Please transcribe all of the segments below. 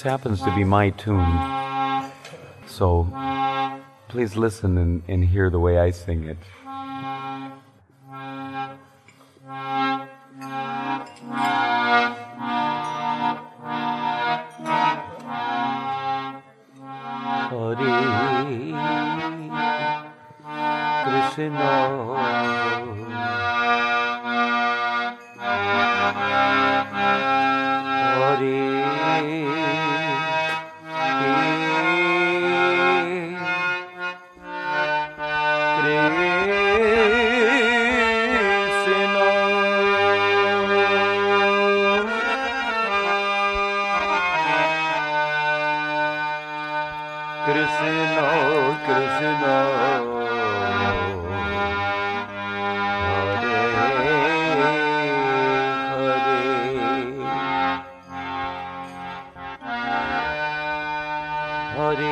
This happens to be my tune, so please listen and, and hear the way I sing it. Hari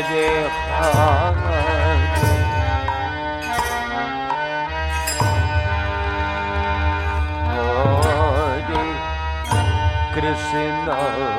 भजे भाग कृष्ण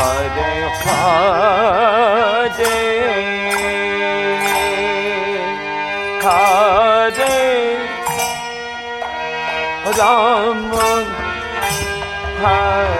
હારે હારે હારે રામ હારે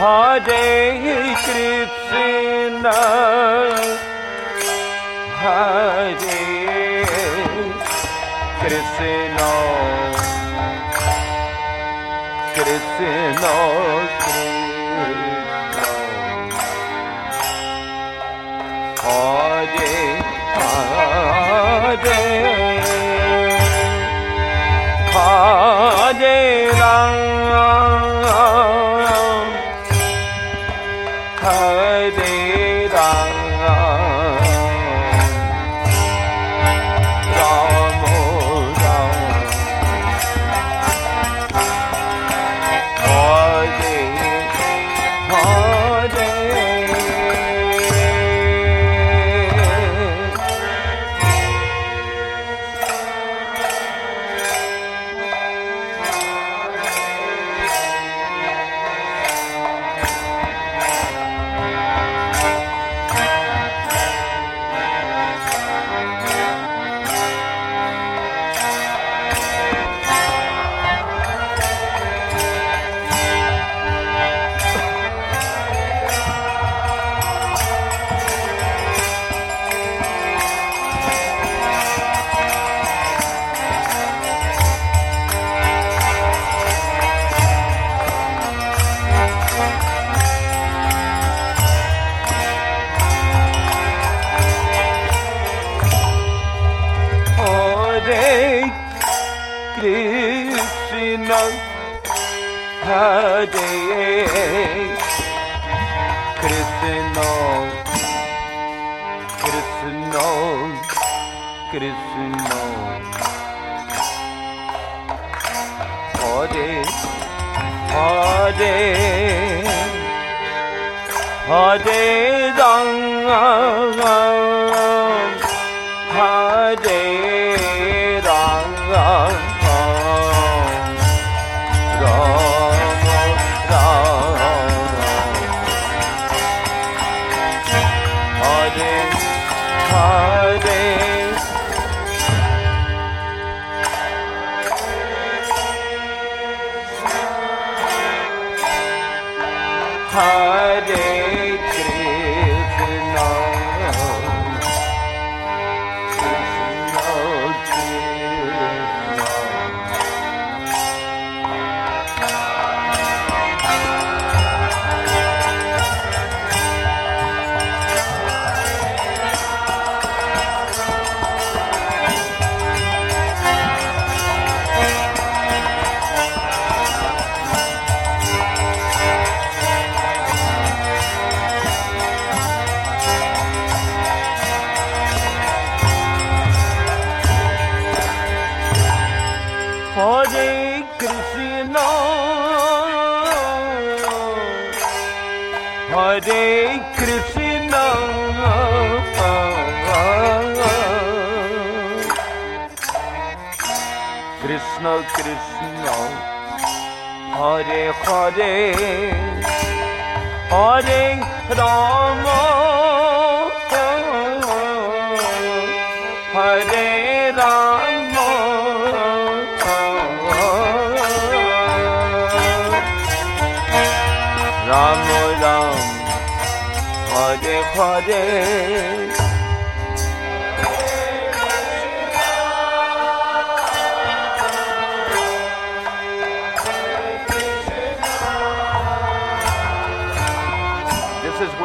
हरे कृष्ण। हा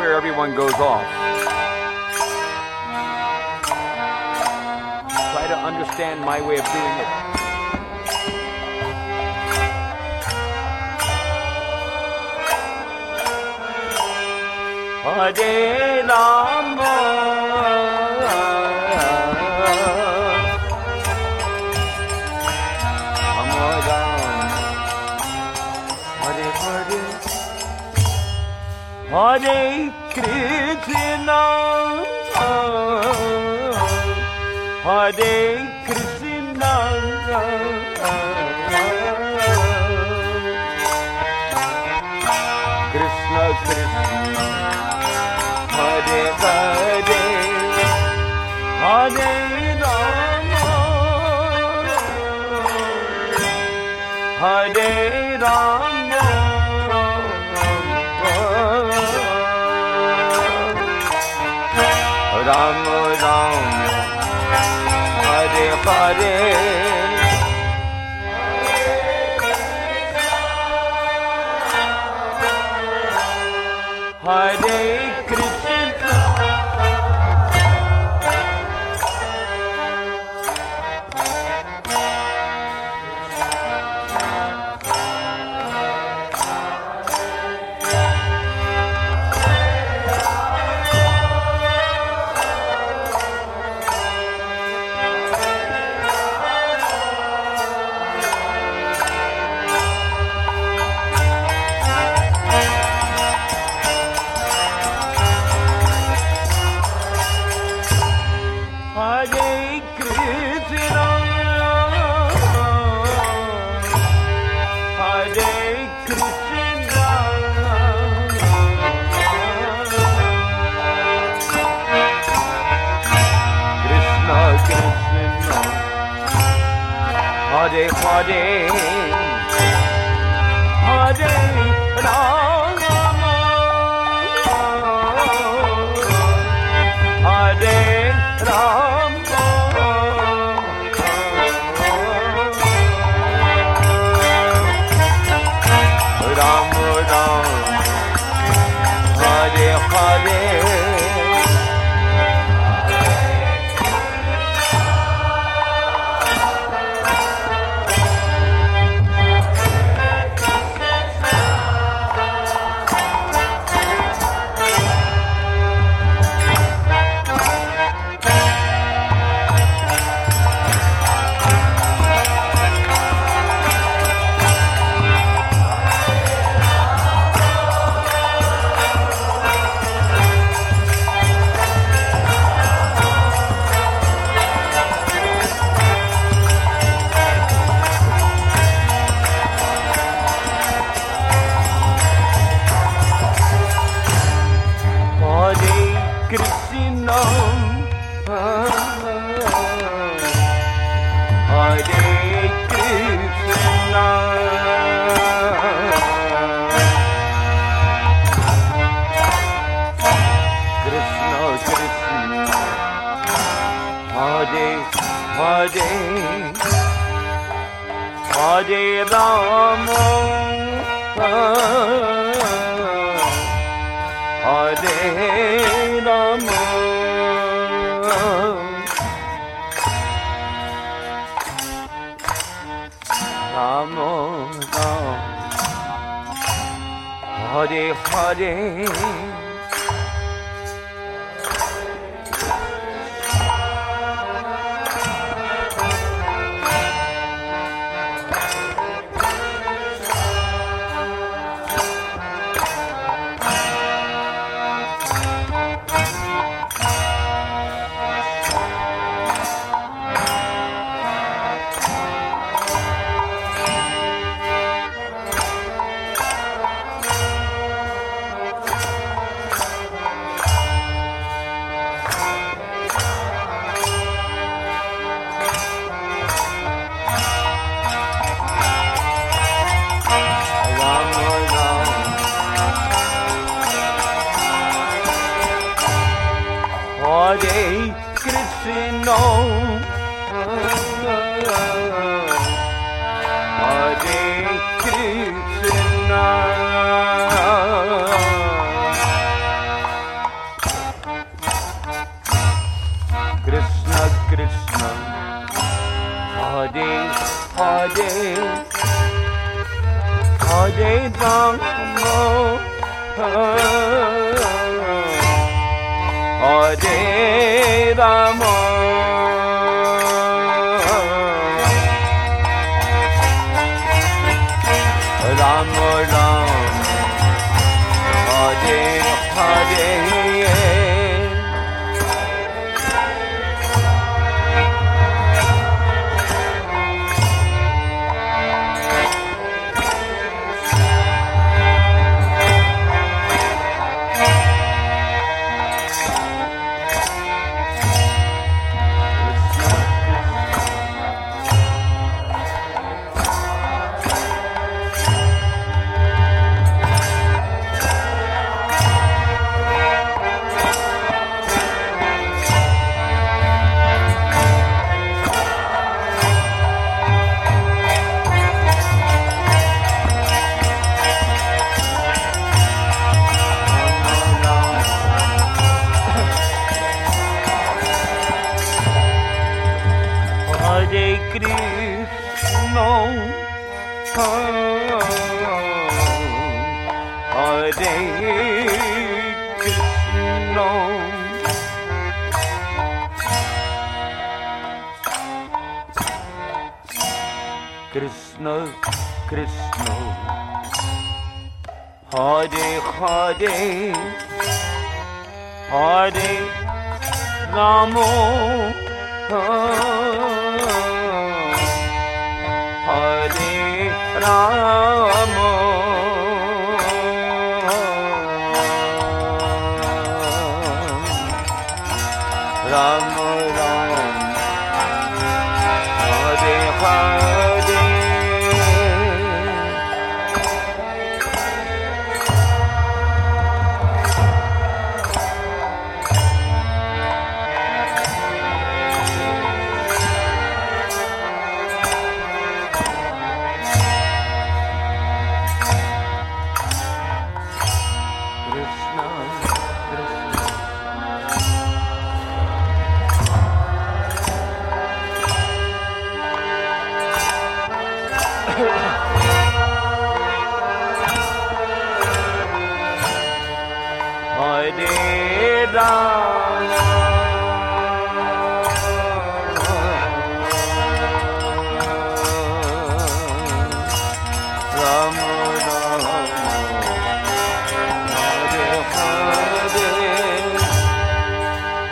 where everyone goes off. Try to understand my way of doing it. Hare Rama Hare Hare Hare day. রে Hare Hare snow. Hare Hare, Hare Ramo, Hare Ramo.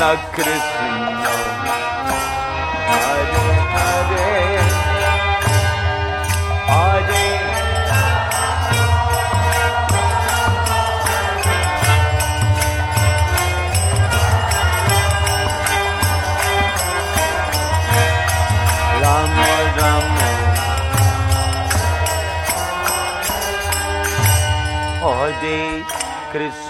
Krishna Krishna Hare Hare Hare Rama Rama Hare Krishna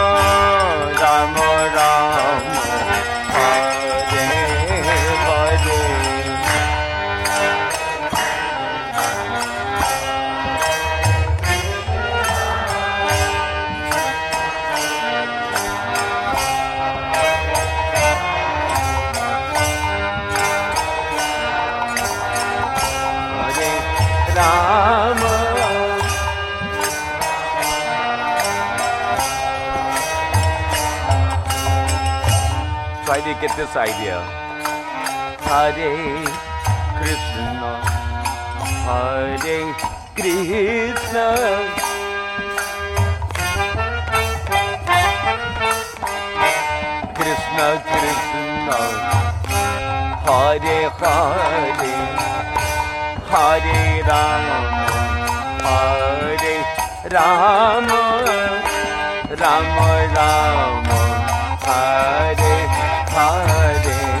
Get this idea. Hare Krishna Hare Krishna. Krishna Krishna Hare Hare. Hare Rama Hare Rama. Rama Rama Hare Hare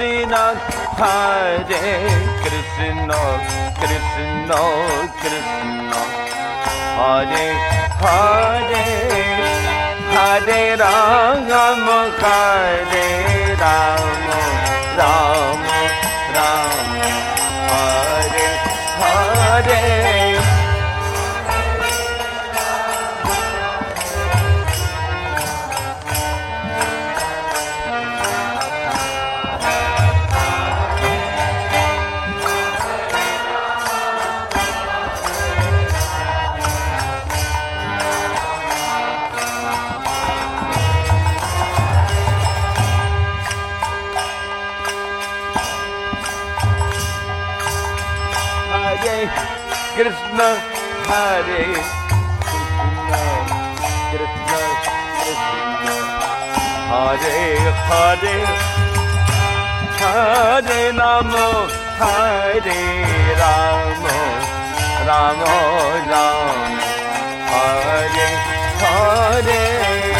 Krishna, Hare Krishna, Krishna Krishna, Hare Hare, Hare Ram, Hare Ram, Ram Hare Hare, Hare Rama, Hare Rama, Rama Rama, Hare Hare.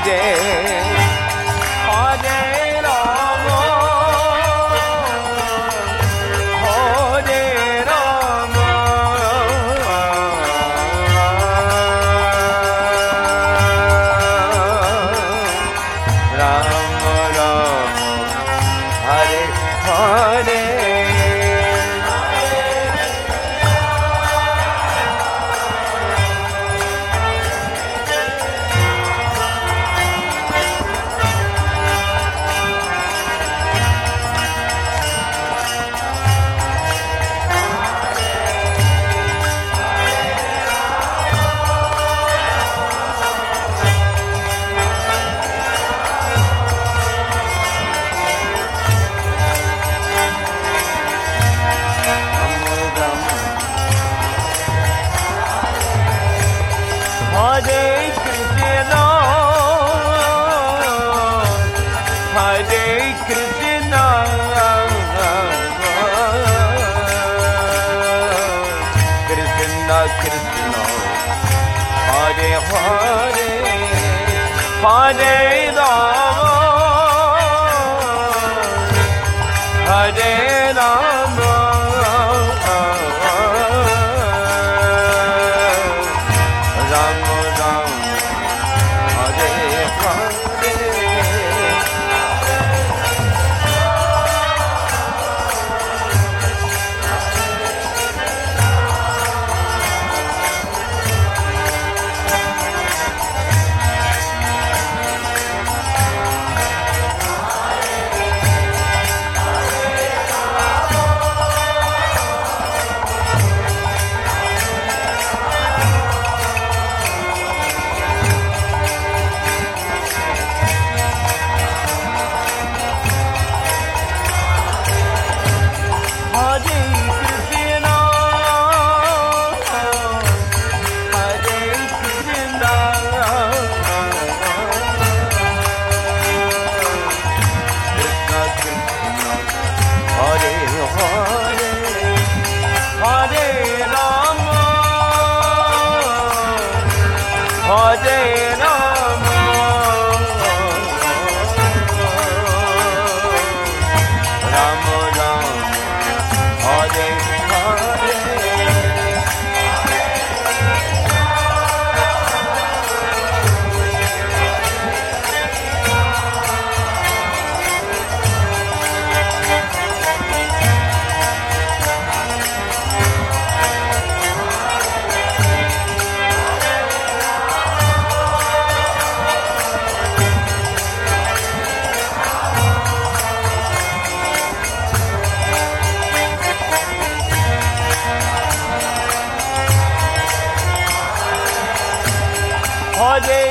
Hare Raje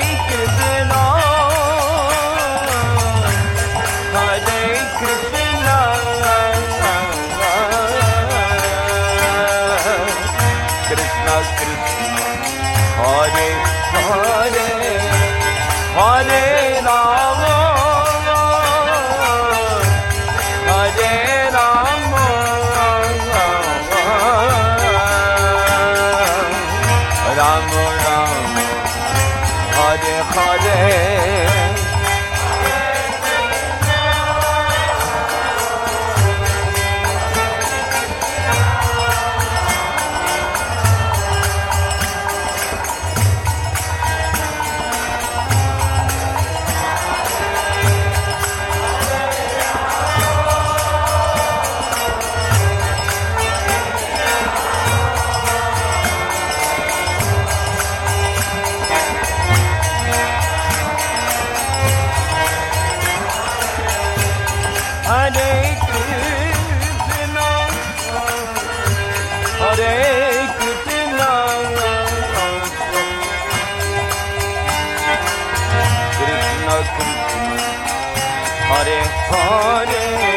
Hare Hare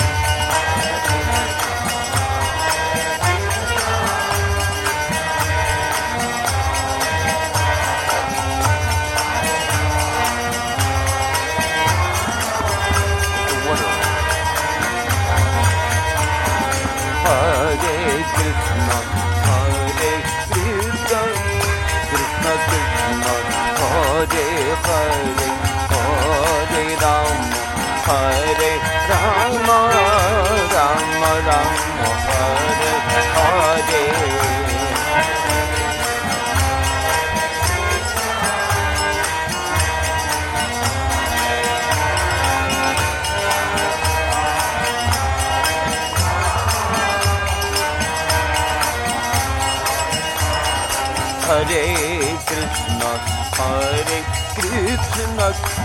Hare Krishna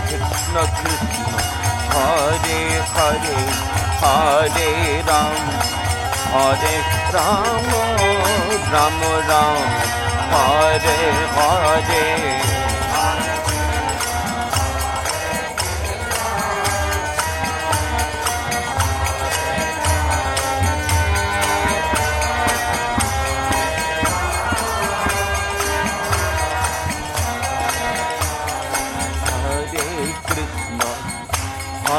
Krishna Krishna. Hare Hare Hare Ram. Hare Ram Ram Ram. Hare Hare.